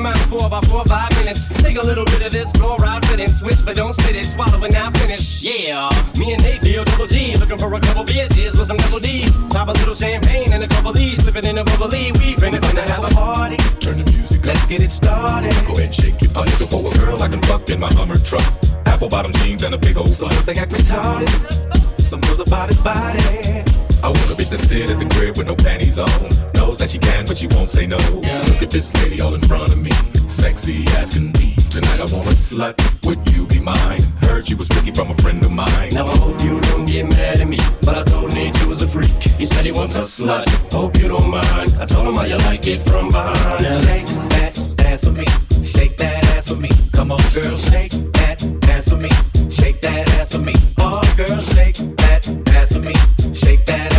your mouth for about four or five minutes. Take a little bit of this fluoride fitting. Switch, but don't spit it. Swallow it now, finish. Yeah, me and Nate, deal double G. Looking for a couple bitches with some double D's. Pop a little champagne and a couple D's. Slip it in a bubbly. We finna, finna have a party. Turn the music up. Let's get it started. Go ahead, shake it. I'm looking for a girl I can fuck in my Hummer truck. Apple bottom jeans and a big old Some slut. girls they act retarded. Some girls are body body. I want a bitch that sit at the crib with no panties on. Knows that she can, but she won't say no. Look at this lady all in front of me. Sexy as can be. Tonight I want a slut. Would you be mine? Heard you was tricky from a friend of mine. Now I hope you don't get mad at me, but I told Nate you was a freak. He said he wants a slut. Hope you don't mind. I told him how you like it from behind. Now Shake that ass for me. Shake that ass for me. Come on, girl, shake that ass for me. Shake that ass for me. Oh, girl, shake that ass for me. Shake that ass for me.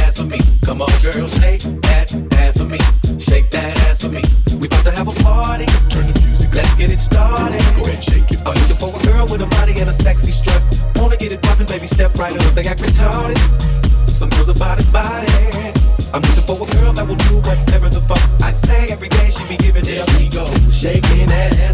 Come on, girl, shake that ass for me. Shake that ass for me. We about to have a party. Turn the music. Let's get it started. Go ahead, shake it. I'm looking for a girl with a body and a sexy strut. Wanna get it poppin', baby, step right up. They act retarded. Some girls are body body. I'm looking for a girl that will do whatever the fuck I say every day. She be giving it There up. she go, shaking that ass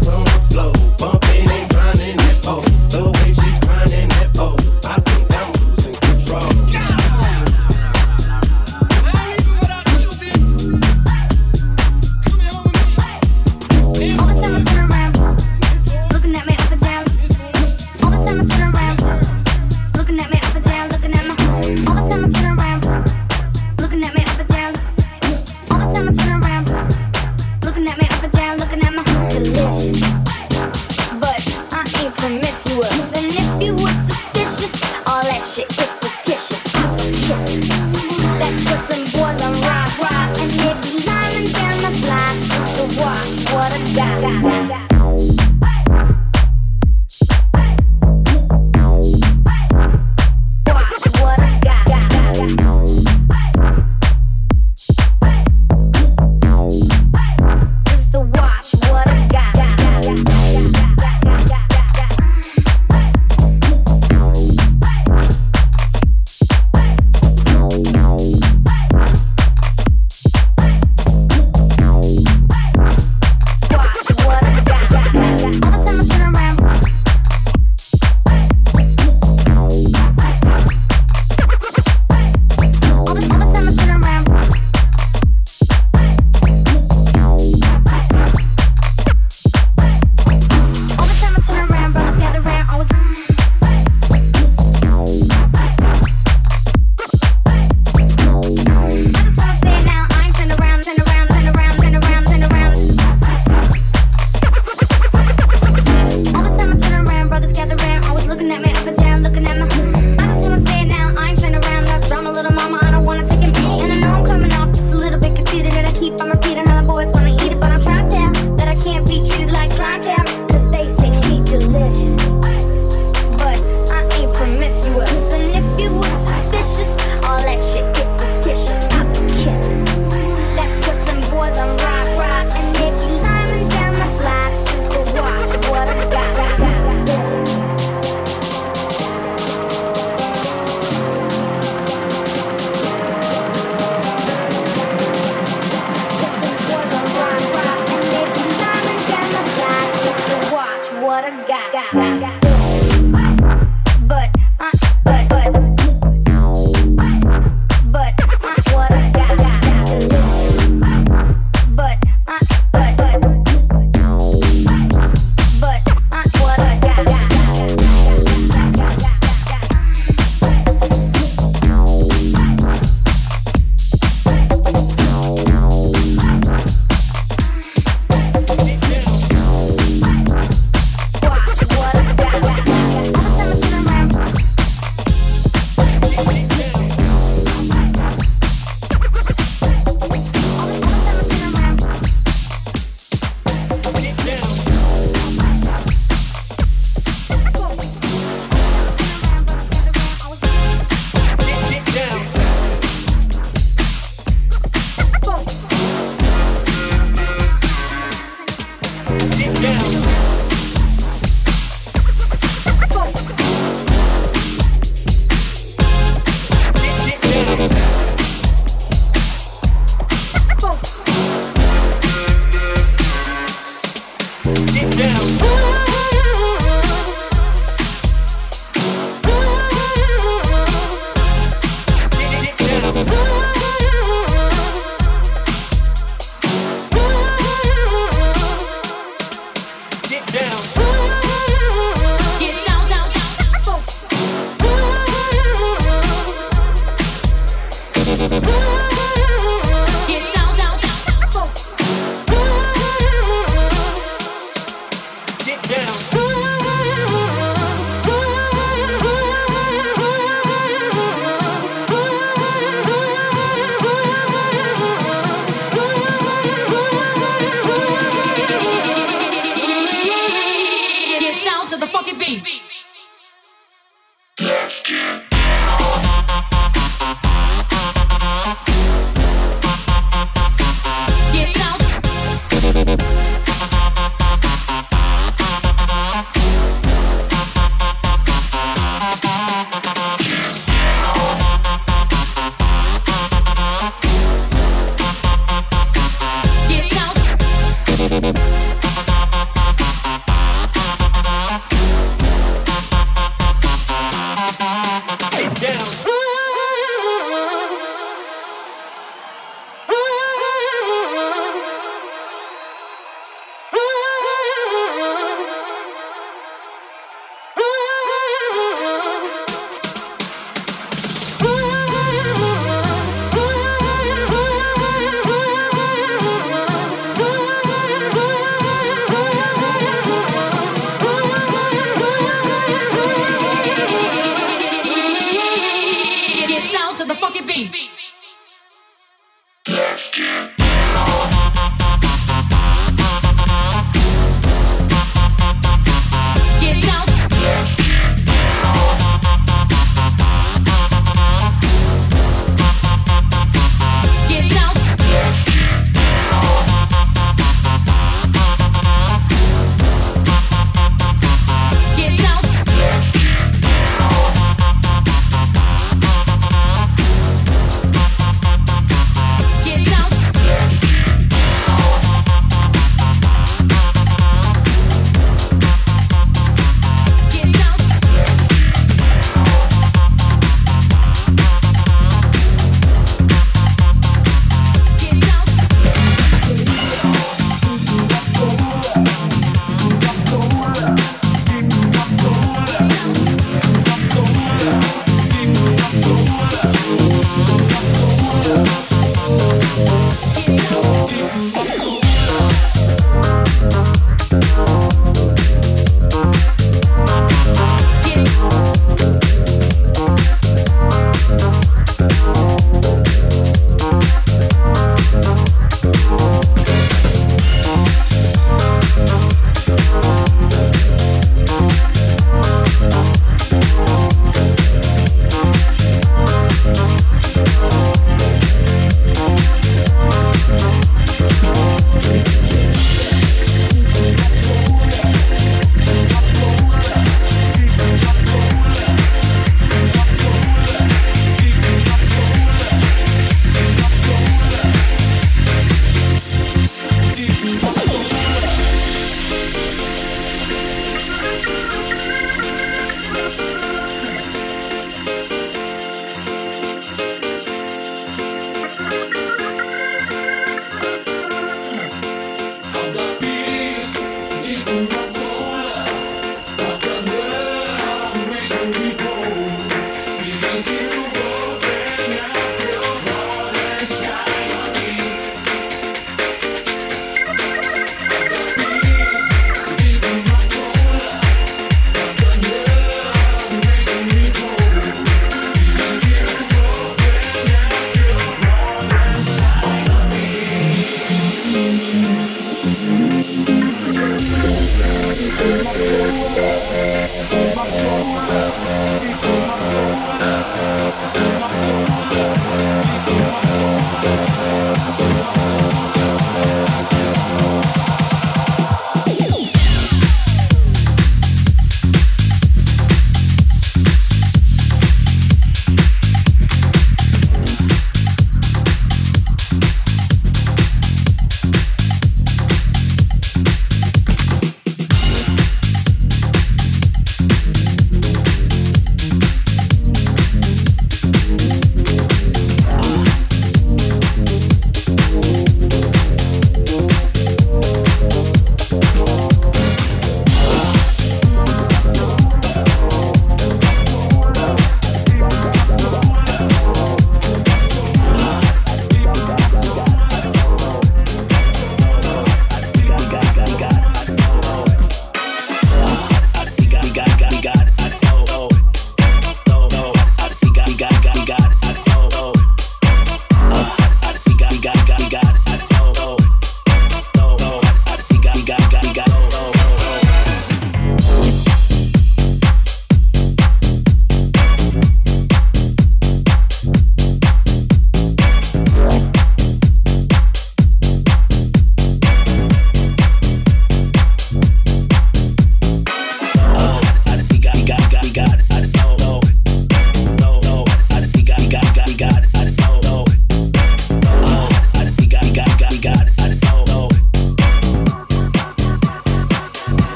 what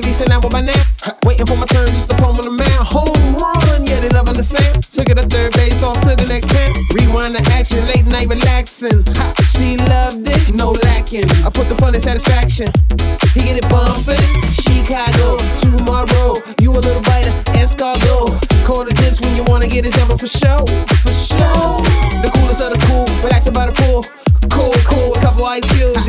decent now by now. Waiting for my turn just to palm on the man. Home run, yeah, they loving the sound. Took it a third base off to the next town. Rewind the action, late night relaxing. She loved it, no lacking. I put the fun in satisfaction. He get it bumping. Chicago, tomorrow. You a little biter, escargot. Call the gents when you wanna get it jumping for show. For show. The coolest of the cool, relaxing by the pool. Cool, cool, a couple ice cubes.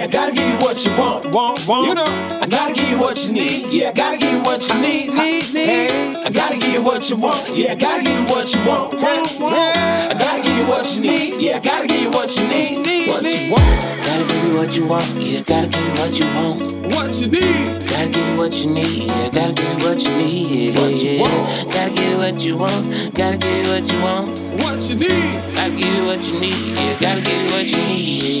Yeah, I gotta give you what you want. Want, want. You know, I gotta give you what you need. Yeah, I gotta give you what you need. Need, need. I gotta give you what you want. Yeah, I gotta give you what you want. Want, want. I gotta give you what you need. Yeah, I gotta give you what you need. Need, What you want. Gotta give you what you want, yeah, gotta give you what you want. What you need? Gotta give you what you need, yeah, gotta give you what you need. What you want. Gotta give you what you want, gotta give you what you want. What you need? Gotta give you what you need, yeah, gotta give you what you need.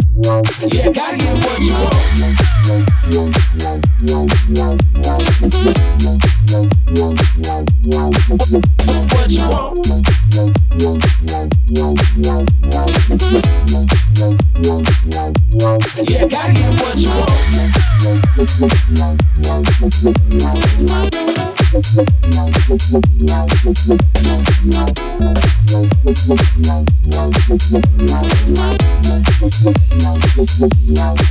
Yeah, gotta get what you want. What you want? Yeah, gotta get what you want.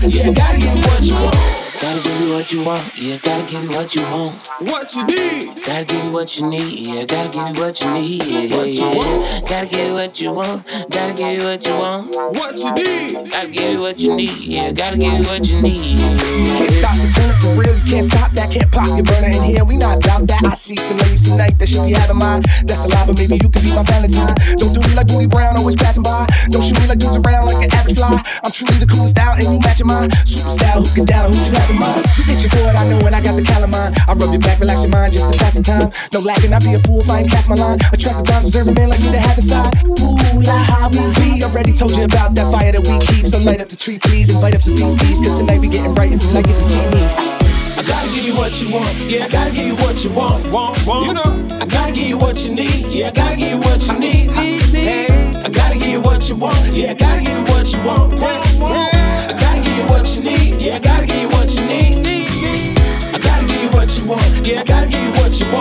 Yeah, gotta get what you want. Gotta get what you want. Gotta give you what you want, yeah, gotta give you what you want. What you need? Gotta give you what you need, yeah, gotta give you what you need. Yeah, What you want. Gotta give you what you want, gotta give you what you want. What you need? Gotta give you what you need, yeah, gotta give you what you need. Can't stop the turn for real, you can't stop that, can't pop your burner in here, we not about that. I see some ladies tonight that should be having mine. That's a lie, but maybe you could be my Valentine. Don't do me like Booty Brown, always passing by. Don't shoot me like dudes around like an average fly. I'm truly the coolest out, and you matching mine. Super style, who can down, who you have in mind? You itch for it, I know, and I got the calamine. I rub your back, relax your mind, just to pass the time. No lacking, I'd be a fool if I ain't cast my line. Attract the down, deserve a man like me to have inside. Ooh, la, how we be. Already told you about that fire that we keep. So light up the tree, please. Invite up some VPs, cause tonight we getting right and you like it to see me. I gotta give you what you want. Yeah, I gotta give you what you want. Want, want. You know, I gotta give you what you need. Yeah, I gotta give you what you need. Need, need. I gotta give you what you want. Yeah, I gotta give you what you want. Give you what you need. Yeah, I gotta give you what you need. I gotta give you what you want. Yeah, I gotta give you what you. Want,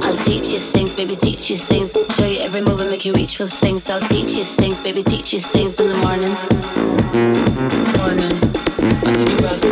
I'll teach you things, baby, teach you things. Show you every move and make you reach for things. I'll teach you things, baby, teach you things in the morning. Morning. I'll take you.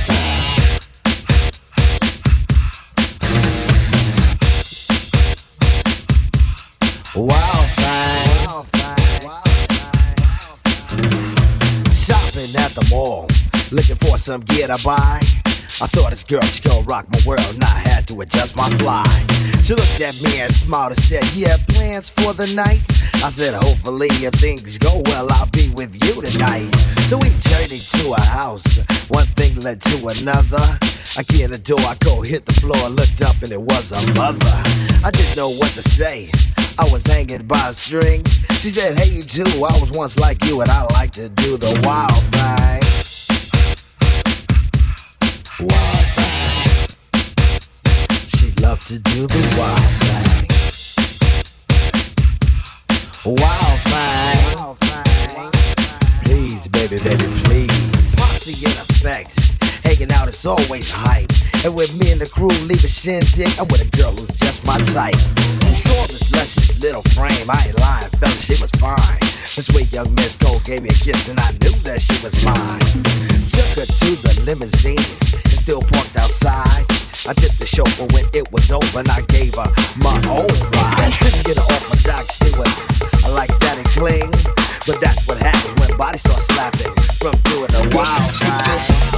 looking for some gear to buy. I saw this girl, she gon' rock my world, and I had to adjust my fly. She looked at me and smiled and said, You have plans for the night? I said, Hopefully, if things go well, I'll be with you tonight. So we journeyed to a house, one thing led to another. I get the door, I go hit the floor, looked up, and it was a mother. I didn't know what to say. I was hanging by a string. She said, Hey, you too. I was once like you, and I like to do the wild thing. To do the wild thing. Wild thing. Please, baby, baby, please. Posse in effect. Hanging out is always hype. And with me and the crew leave a shindig, I'm with a girl who's just my type. Saw this luscious little frame, I ain't lying, fella, she was fine. This sweet young Miss Gold gave me a kiss and I knew that she was mine. Took her to the limousine, it's still parked outside. I did the show, but when it was over and I gave her my own ride. Didn't get her off my dock, she was I like static cling. But that's what happens when bodies start slapping from doing a wild ride.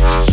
Bye.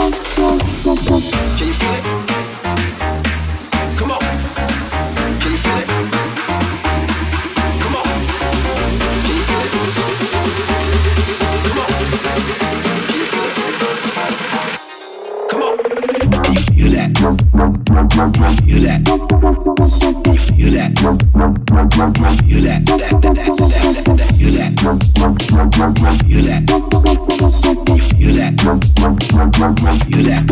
Can you feel it? Come on. Can you feel it? Come on. Can you feel it? Come on. Can you feel that? Come on. You feel that? You feel that? You feel that? That that that? That that that that that that. You that? You that? Yeah. that.